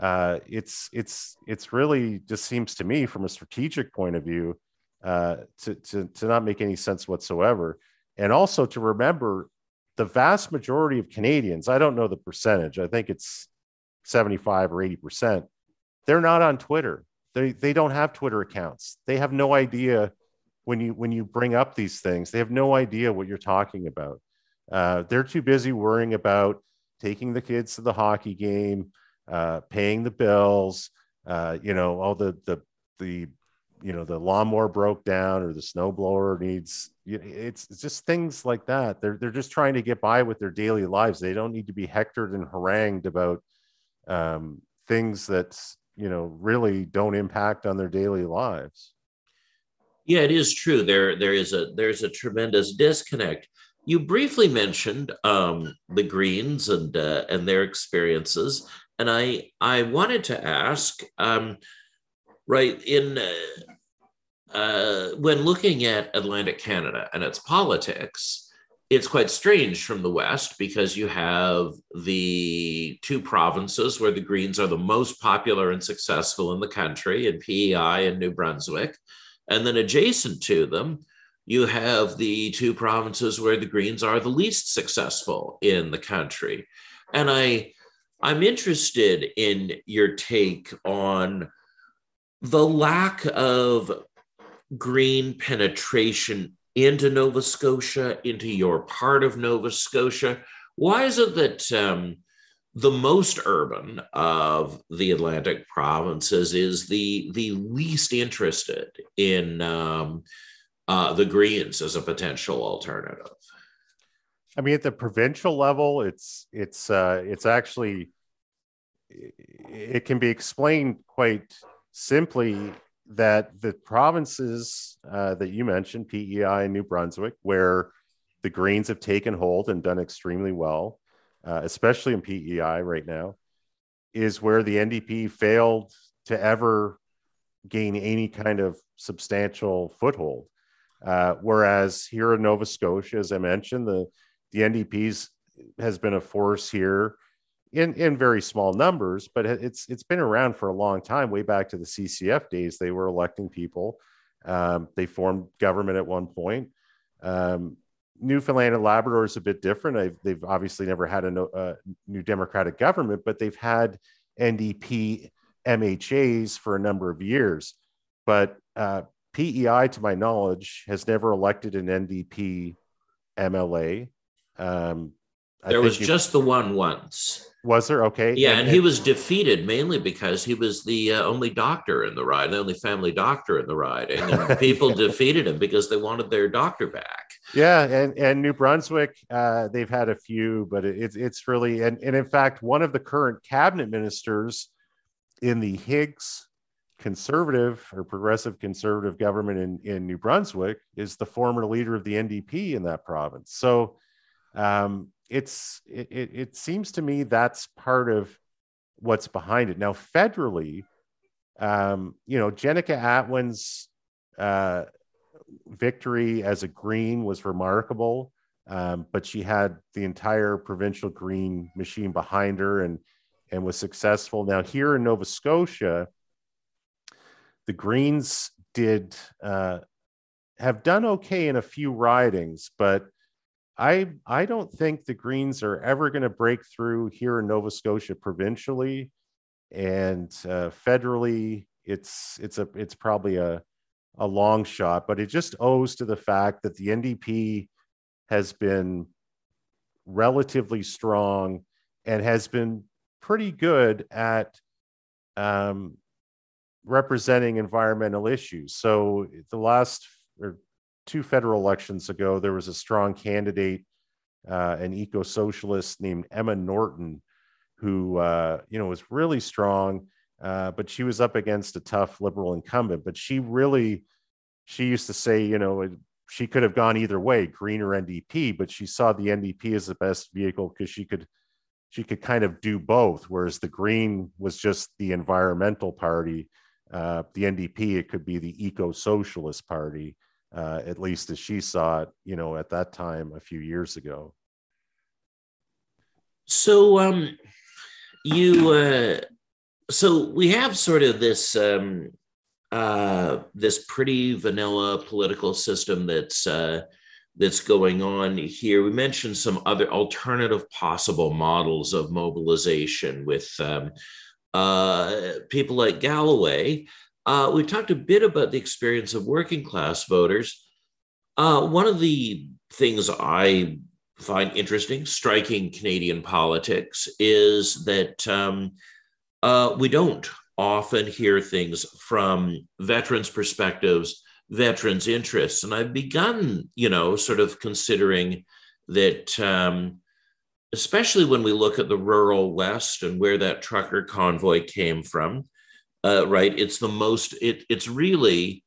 uh, it's it's it's really just seems to me from a strategic point of view uh, to, to to not make any sense whatsoever, and also to remember the vast majority of Canadians. I don't know the percentage. I think it's seventy five or eighty percent. They're not on Twitter. They they don't have Twitter accounts. They have no idea when you when you bring up these things. They have no idea what you're talking about. Uh, they're too busy worrying about taking the kids to the hockey game, uh, paying the bills. Uh, you know, all the the the you know the lawnmower broke down or the snowblower needs. It's, it's just things like that. They're they're just trying to get by with their daily lives. They don't need to be hectored and harangued about um, things that you know really don't impact on their daily lives. Yeah it is true. There there is a there's a tremendous disconnect. You briefly mentioned um, the greens and uh, and their experiences and i i wanted to ask um, right in uh, uh, when looking at atlantic canada and its politics it's quite strange from the West because you have the two provinces where the Greens are the most popular and successful in the country, in PEI and New Brunswick. And then adjacent to them, you have the two provinces where the Greens are the least successful in the country. And I, I'm interested in your take on the lack of green penetration into Nova Scotia, into your part of Nova Scotia. Why is it that um, the most urban of the Atlantic provinces is the the least interested in um, uh, the Greens as a potential alternative? I mean, at the provincial level, it's it's uh, it's actually it can be explained quite simply that the provinces uh, that you mentioned, PEI and New Brunswick, where the Greens have taken hold and done extremely well, uh, especially in PEI right now, is where the NDP failed to ever gain any kind of substantial foothold. Uh, whereas here in Nova Scotia, as I mentioned, the the NDP's has been a force here in in very small numbers, but it's it's been around for a long time. Way back to the CCF days, they were electing people. Um, they formed government at one point. Um, Newfoundland and Labrador is a bit different. I've, they've obviously never had a no, uh, new Democratic government, but they've had NDP MHAs for a number of years. But uh, PEI, to my knowledge, has never elected an NDP MLA. Um, there was just the one once. Was there? Okay. Yeah, and, and he was defeated mainly because he was the uh, only doctor in the ride, the only family doctor in the ride, and people defeated him because they wanted their doctor back. Yeah, and and New Brunswick, uh, they've had a few, but it's it's really and and in fact, one of the current cabinet ministers in the Higgs conservative or progressive conservative government in in New Brunswick is the former leader of the NDP in that province. So. Um, it's it, it seems to me that's part of what's behind it. Now, federally, um, you know, Jenica Atwin's uh, victory as a Green was remarkable, um, but she had the entire provincial Green machine behind her and and was successful. Now, here in Nova Scotia, the Greens did uh, have done okay in a few ridings, but I I don't think the Greens are ever going to break through here in Nova Scotia provincially, and uh, federally, it's it's a it's probably a a long shot, but it just owes to the fact that the NDP has been relatively strong and has been pretty good at um, representing environmental issues. So the last or two federal elections ago, there was a strong candidate, uh, an eco socialist named Emma Norton, who uh, you know was really strong, uh, but she was up against a tough liberal incumbent. But she really, she used to say, you know, she could have gone either way, Green or NDP, but she saw the NDP as the best vehicle because she could she could kind of do both. Whereas the Green was just the environmental party. Uh, the NDP, it could be the eco socialist party. Uh, at least as she saw it, you know, at that time a few years ago. So, um, you, uh, so we have sort of this, um, uh, this pretty vanilla political system that's uh, that's going on here. We mentioned some other alternative possible models of mobilization with um, uh, people like Galloway. Uh, we talked a bit about the experience of working class voters. Uh, one of the things I find interesting, striking Canadian politics, is that um, uh, we don't often hear things from veterans' perspectives, veterans' interests. And I've begun, you know, sort of considering that, um, especially when we look at the rural West and where that trucker convoy came from, uh, right? It's the most, it, it's really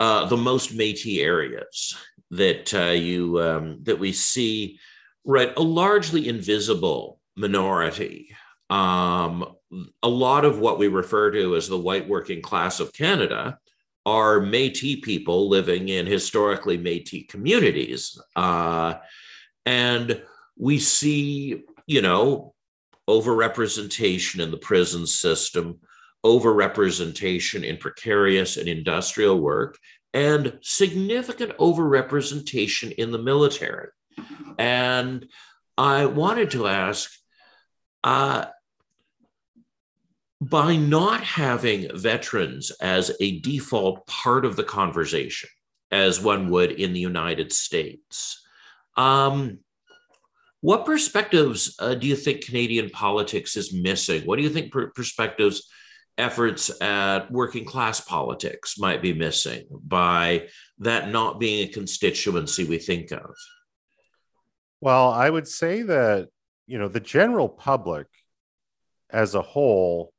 uh, the most Métis areas that uh, you um, that we see, right? A largely invisible minority. Um, a lot of what we refer to as the white working class of Canada are Métis people living in historically Métis communities, uh, and we see, you know, overrepresentation in the prison system overrepresentation in precarious and industrial work, and significant overrepresentation in the military. And I wanted to ask uh, by not having veterans as a default part of the conversation, as one would in the United States, um, what perspectives uh, do you think Canadian politics is missing? What do you think per- perspectives efforts at working class politics might be missing by that not being a constituency we think of? Well, I would say that, you know, the general public as a whole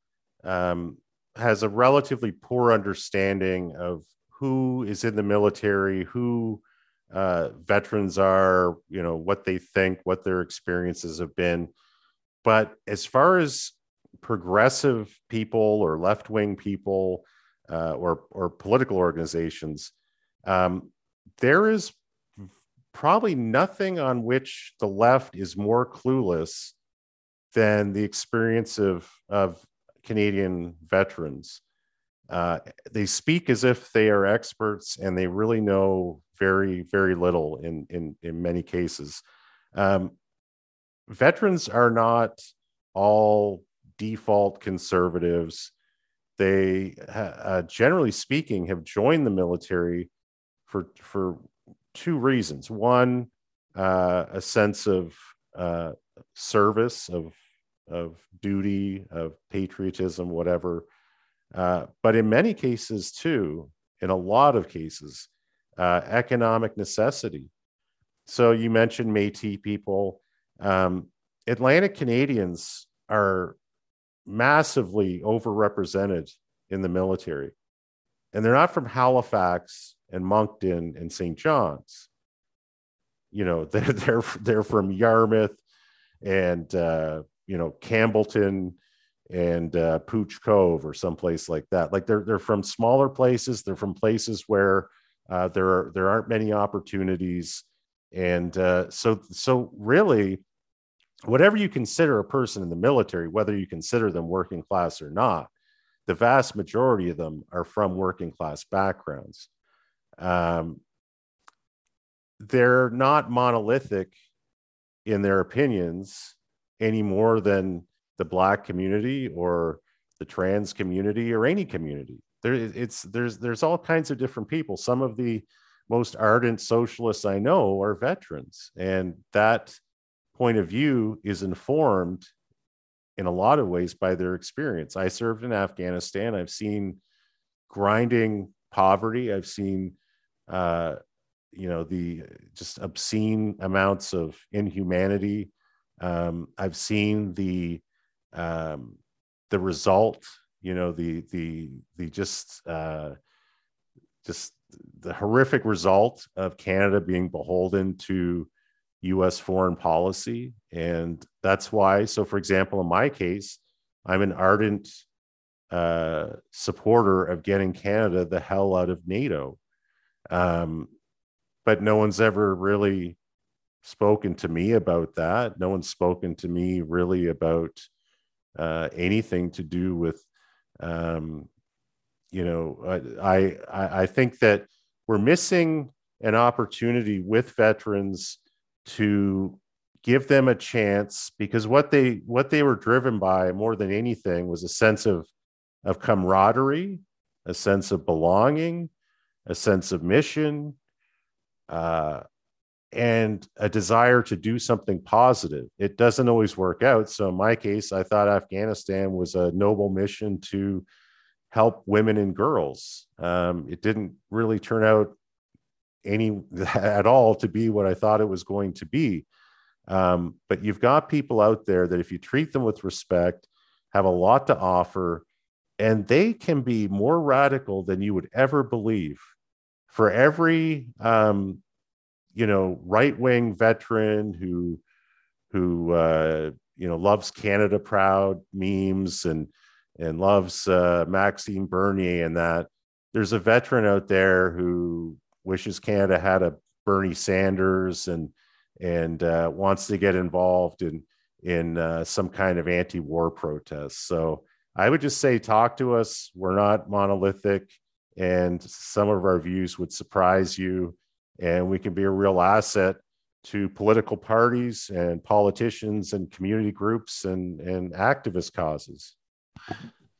um, has a relatively poor understanding of who is in the military, who uh, veterans are, you know, what they think, what their experiences have been. But as far as progressive people or left wing people uh, or or political organizations, um, there is probably nothing on which the left is more clueless than the experience of of Canadian veterans. Uh, they speak as if they are experts, and they really know very very little in in in many cases. Um, veterans are not all default conservatives. They, uh, generally speaking, have joined the military for for two reasons. One, uh, a sense of uh, service, of of duty, of patriotism, whatever. Uh, but in many cases, too, in a lot of cases, uh, economic necessity. So you mentioned Métis people. Um, Atlantic Canadians are massively overrepresented in the military. And they're not from Halifax and Moncton and St. John's. You know, they're they're they're from Yarmouth and uh, you know Campbellton and uh, Pouch Cove or someplace like that. Like they're they're from smaller places. They're from places where uh, there are there aren't many opportunities, and uh, so so really, whatever you consider a person in the military, whether you consider them working class or not, the vast majority of them are from working class backgrounds. Um, they're not monolithic in their opinions any more than the black community or the trans community or any community. There, it's there's there's all kinds of different people. Some of the most ardent socialists I know are veterans, and that point of view is informed in a lot of ways by their experience. I served in Afghanistan. I've seen grinding poverty. I've seen, uh, you know, the just obscene amounts of inhumanity. Um, I've seen the um, the result. You know, the the the just uh, just the horrific result of Canada being beholden to US foreign policy. And that's why, so for example, in my case, I'm an ardent uh, supporter of getting Canada the hell out of NATO. Um, but no one's ever really spoken to me about that. No one's spoken to me really about uh, anything to do with, um, you know, I, I I think that we're missing an opportunity with veterans to give them a chance because what they what they were driven by more than anything was a sense of of camaraderie a sense of belonging a sense of mission uh, and a desire to do something positive. It doesn't always work out. So in my case i thought afghanistan was a noble mission to help women and girls. Um, it didn't really turn out any at all to be what i thought it was going to be um, but you've got people out there that if you treat them with respect, have a lot to offer, and they can be more radical than you would ever believe. For every um, you know right wing veteran who who uh, you know loves Canada proud memes and and loves uh, Maxime Bernier and that there's a veteran out there who wishes Canada had a Bernie Sanders and and uh, wants to get involved in in uh, some kind of anti-war protest. So I would just say, talk to us. We're not monolithic, and some of our views would surprise you, and we can be a real asset to political parties and politicians and community groups and and activist causes.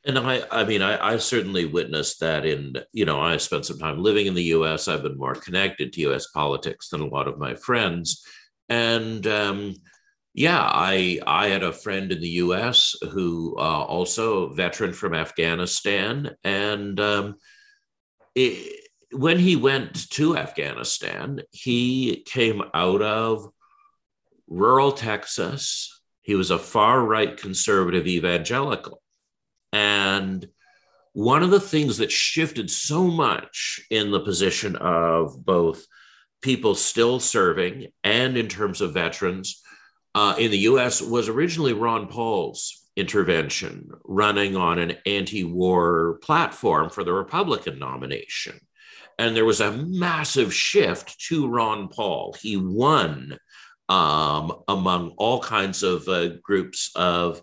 And I, I mean, I, I certainly witnessed that in, you know, I spent some time living in the US. I've been more connected to US politics than a lot of my friends and um, yeah, I I had a friend in the U.S. who uh, also a veteran from Afghanistan, and um, it, when he went to Afghanistan, he came out of rural Texas. He was a far right conservative evangelical, and one of the things that shifted so much in the position of both people still serving and in terms of veterans uh, in the US was originally Ron Paul's intervention running on an anti war platform for the Republican nomination. And there was a massive shift to Ron Paul. He won um, among all kinds of uh, groups of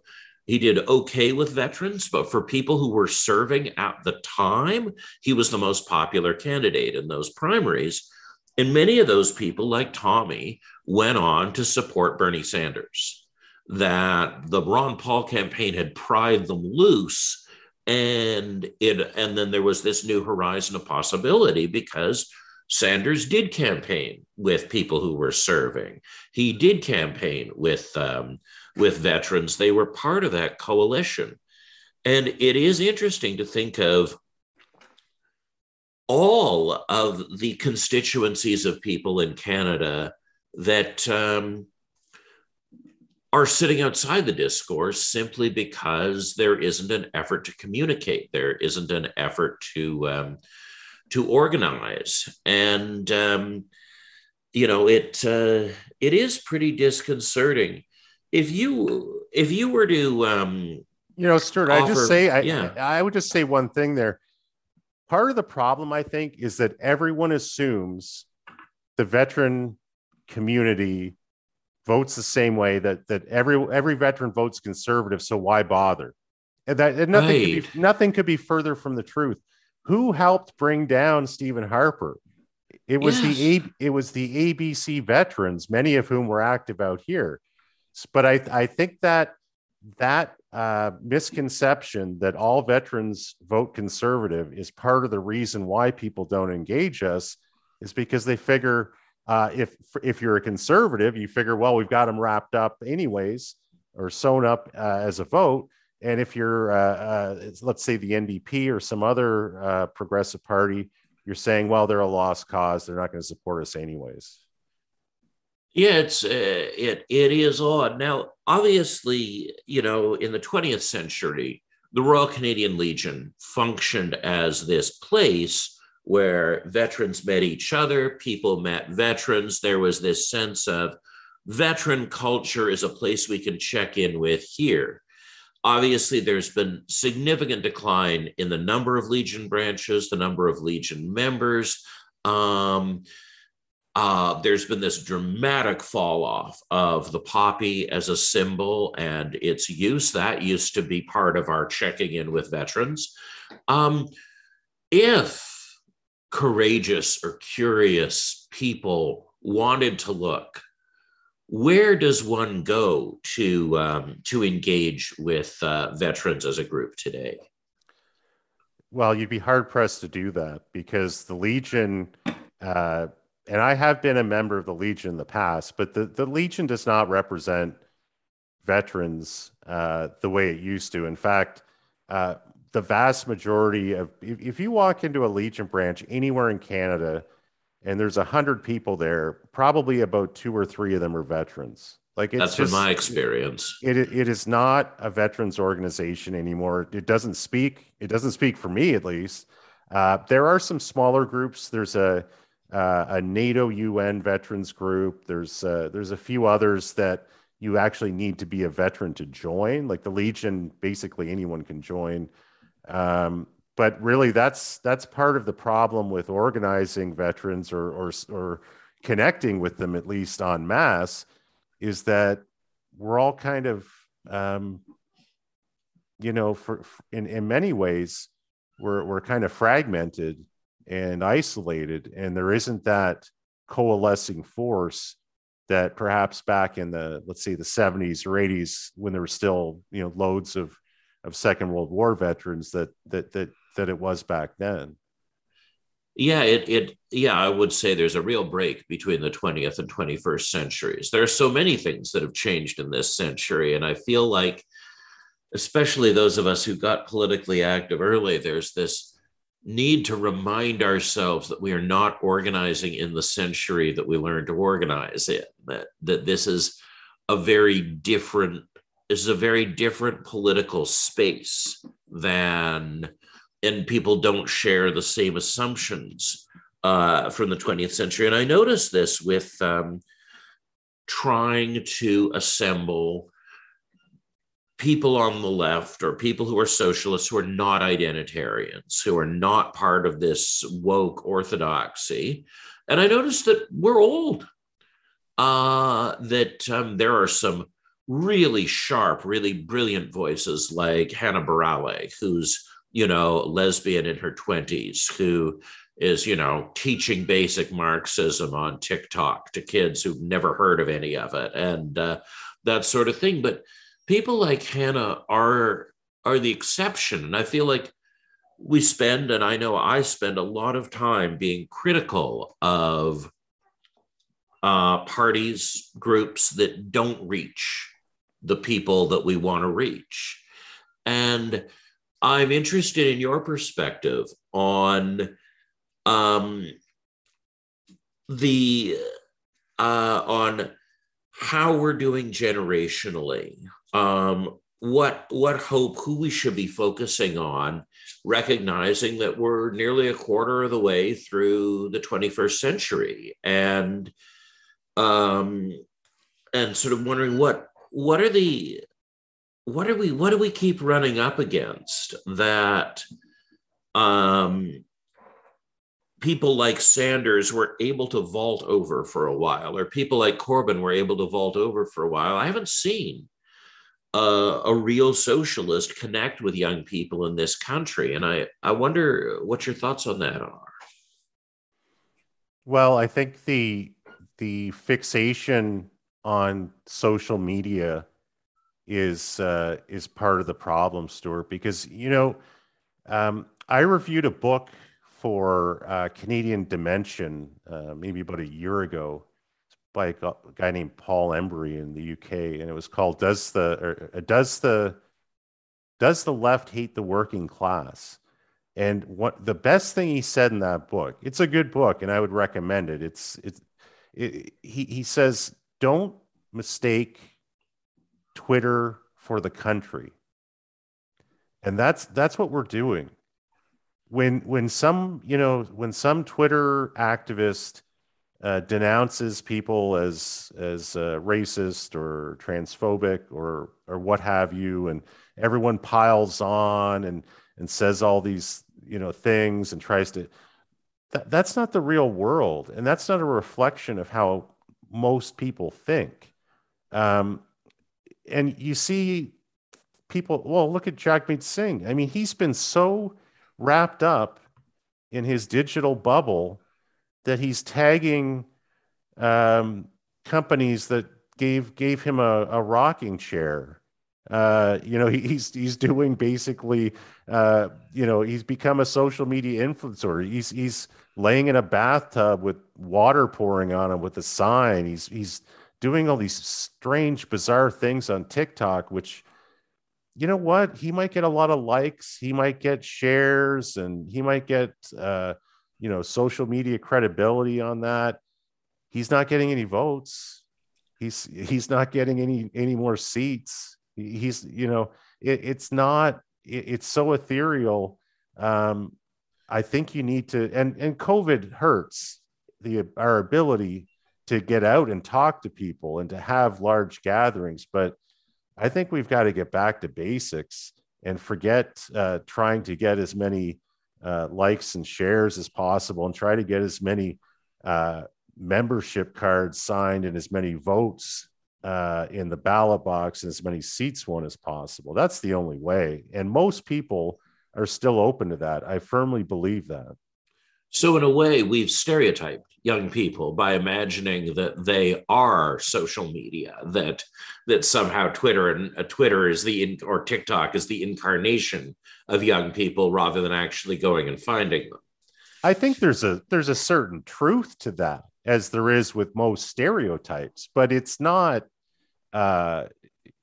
he did okay with veterans, but for people who were serving at the time, he was the most popular candidate in those primaries. And many of those people, like Tommy, went on to support Bernie Sanders. That the Ron Paul campaign had pried them loose. And it and then there was this new horizon of possibility because Sanders did campaign with people who were serving. He did campaign with um, with veterans. They were part of that coalition. And it is interesting to think of all of the constituencies of people in Canada that um, are sitting outside the discourse simply because there isn't an effort to communicate, there isn't an effort to um, to organize, and um, you know it uh, it is pretty disconcerting. If you if you were to um, you know, Stuart, offer, I just say I, yeah. I would just say one thing there part of the problem, I think, is that everyone assumes the veteran community votes the same way that that every every veteran votes conservative. So why bother? And that and nothing right. could be nothing could be further from the truth. Who helped bring down Stephen Harper? It was yes. the A, it was the ABC veterans, many of whom were active out here. But I I think that that uh, misconception that all veterans vote conservative is part of the reason why people don't engage us is because they figure uh, if if you're a conservative, you figure, well, we've got them wrapped up anyways or sewn up uh, as a vote. And if you're, uh, uh, let's say, the NDP or some other uh, progressive party, you're saying, well, they're a lost cause; they're not going to support us anyways. Yeah, it's uh, it it is odd. Now, obviously, you know, in the 20th century, the Royal Canadian Legion functioned as this place where veterans met each other, people met veterans. There was this sense of veteran culture is a place we can check in with here. Obviously, there's been significant decline in the number of Legion branches, the number of Legion members. Um, uh, there's been this dramatic fall off of the poppy as a symbol and its use. That used to be part of our checking in with veterans. Um, if courageous or curious people wanted to look, where does one go to um, to engage with uh, veterans as a group today? Well, you'd be hard pressed to do that because the Legion, uh, and I have been a member of the Legion in the past, but the, the Legion does not represent veterans uh, the way it used to. In fact, uh, the vast majority of, if, if you walk into a Legion branch anywhere in Canada and there's a hundred people there, probably about two or three of them are veterans. Like it's that's just, been my experience. It, it is not a veterans organization anymore. It doesn't speak. It doesn't speak for me at least. Uh, there are some smaller groups. There's a uh, a NATO UN veterans group. There's uh, there's a few others that you actually need to be a veteran to join. Like the Legion, basically anyone can join. Um, but really, that's that's part of the problem with organizing veterans or or, or connecting with them at least en masse is that we're all kind of um, you know for, for, in in many ways we're we're kind of fragmented and isolated and there isn't that coalescing force that perhaps back in the let's say the 70s or 80s when there were still you know loads of of second world war veterans that that that that it was back then yeah, it it yeah, I would say there's a real break between the 20th and 21st centuries. There are so many things that have changed in this century, and I feel like, especially those of us who got politically active early, there's this need to remind ourselves that we are not organizing in the century that we learned to organize in. That that this is a very different this is a very different political space than and people don't share the same assumptions uh, from the 20th century. And I noticed this with um, trying to assemble people on the left or people who are socialists who are not identitarians, who are not part of this woke orthodoxy. And I noticed that we're old, uh, that um, there are some really sharp, really brilliant voices like Hannah Barale, who's you know, lesbian in her 20s who is, you know, teaching basic Marxism on TikTok to kids who've never heard of any of it and uh, that sort of thing. But people like Hannah are are the exception, and I feel like we spend, and I know I spend a lot of time being critical of uh, parties, groups that don't reach the people that we want to reach, and I'm interested in your perspective on um, the uh, on how we're doing generationally. Um, what what hope who we should be focusing on recognizing that we're nearly a quarter of the way through the 21st century and um and sort of wondering what what are the what do we what do we keep running up against that um, people like Sanders were able to vault over for a while, or people like Corbyn were able to vault over for a while. I haven't seen a, a real socialist connect with young people in this country, and I I wonder what your thoughts on that are. Well, I think the the fixation on social media is uh, is part of the problem, Stuart. Because you know, um, I reviewed a book for uh, Canadian Dimension uh, maybe about a year ago by a guy named Paul Embery in the UK, and it was called "Does the or, uh, Does the Does the Left Hate the Working Class?" And what the best thing he said in that book, it's a good book, and I would recommend it. It's it's it, he he says don't mistake Twitter for the country. And that's that's what we're doing. When when some, you know, when some Twitter activist uh, denounces people as as uh, racist or transphobic or or what have you, and everyone piles on and and says all these you know things and tries to that, that's not the real world, and that's not a reflection of how most people think. Um, and you see people. Well, look at Jagmeet Singh. I mean, he's been so wrapped up in his digital bubble that he's tagging um, companies that gave gave him a, a rocking chair. Uh, you know, he, he's he's doing basically, uh, you know, he's become a social media influencer. He's he's laying in a bathtub with water pouring on him with a sign. He's he's doing all these strange, bizarre things on TikTok, which you know what? He might get a lot of likes, he might get shares, and he might get uh, you know, social media credibility on that. He's not getting any votes. He's he's not getting any any more seats. He's you know, it, it's not. It, it's so ethereal. Um, I think you need to, and and COVID hurts the our ability to get out and talk to people and to have large gatherings. But I think we've got to get back to basics and forget uh, trying to get as many uh, likes and shares as possible and try to get as many uh, membership cards signed and as many votes uh, in the ballot box and as many seats won as possible. That's the only way. And most people are still open to that. I firmly believe that. So, in a way, we've stereotyped young people by imagining that they are social media, that that somehow Twitter and uh, Twitter is the or TikTok is the incarnation of young people, rather than actually going and finding them. I think there's a there's a certain truth to that, as there is with most stereotypes, but it's not, uh,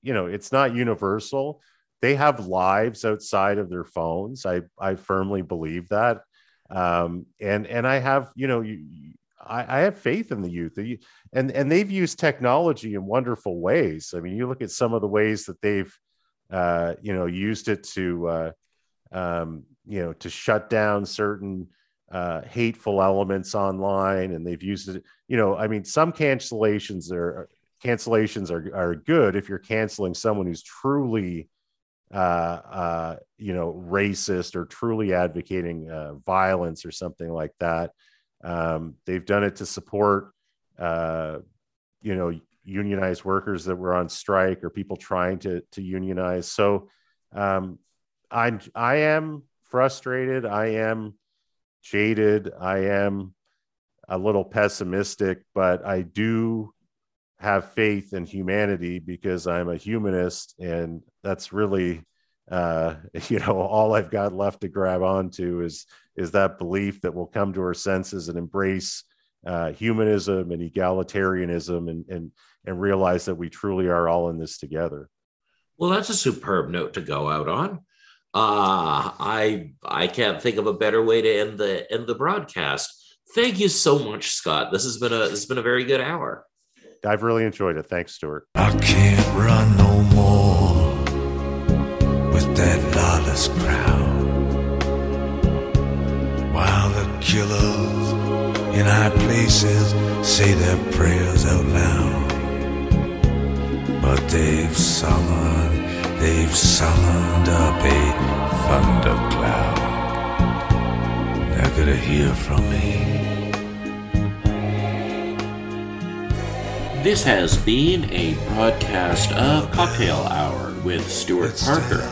you know, it's not universal. They have lives outside of their phones. I I firmly believe that um, and and I have you know you, I, I, have faith in the youth, and and they've used technology in wonderful ways. I mean, you look at some of the ways that they've uh, you know used it to uh, um, you know to shut down certain uh, hateful elements online, and they've used it. You know, I mean, some cancellations are cancellations are are good if you're canceling someone who's truly uh, uh, you know, racist or truly advocating uh, violence or something like that. Um, they've done it to support, uh, you know, unionized workers that were on strike or people trying to to unionize. So um, I'm I am frustrated. I am jaded. I am a little pessimistic, but I do have faith in humanity because I'm a humanist, and that's really, uh, you know, all I've got left to grab onto is is that belief that we'll come to our senses and embrace uh, humanism and egalitarianism, and and and realize that we truly are all in this together. Well, that's a superb note to go out on. Uh, I I can't think of a better way to end the end the broadcast. Thank you so much, Scott. This has been a this has been a very good hour. I've really enjoyed it. Thanks, Stuart. I can't run no more with that lawless crowd. While the killers in high places say their prayers out loud. But they've summoned, they've summoned up a thundercloud. They're gonna hear from me. This has been a broadcast of Cocktail Hour with Stuart Parker.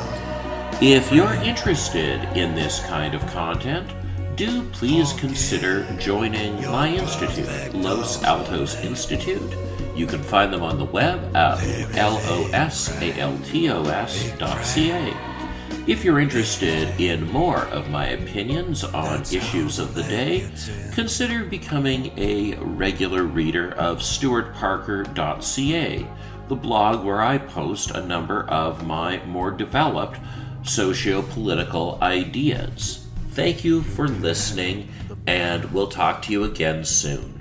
If you're interested in this kind of content, do please consider joining my institute, Los Altos Institute. You can find them on the web at losaltos.ca. If you're interested in more of my opinions on issues of the day, consider becoming a regular reader of stuartparker.ca, the blog where I post a number of my more developed socio political ideas. Thank you for listening, and we'll talk to you again soon.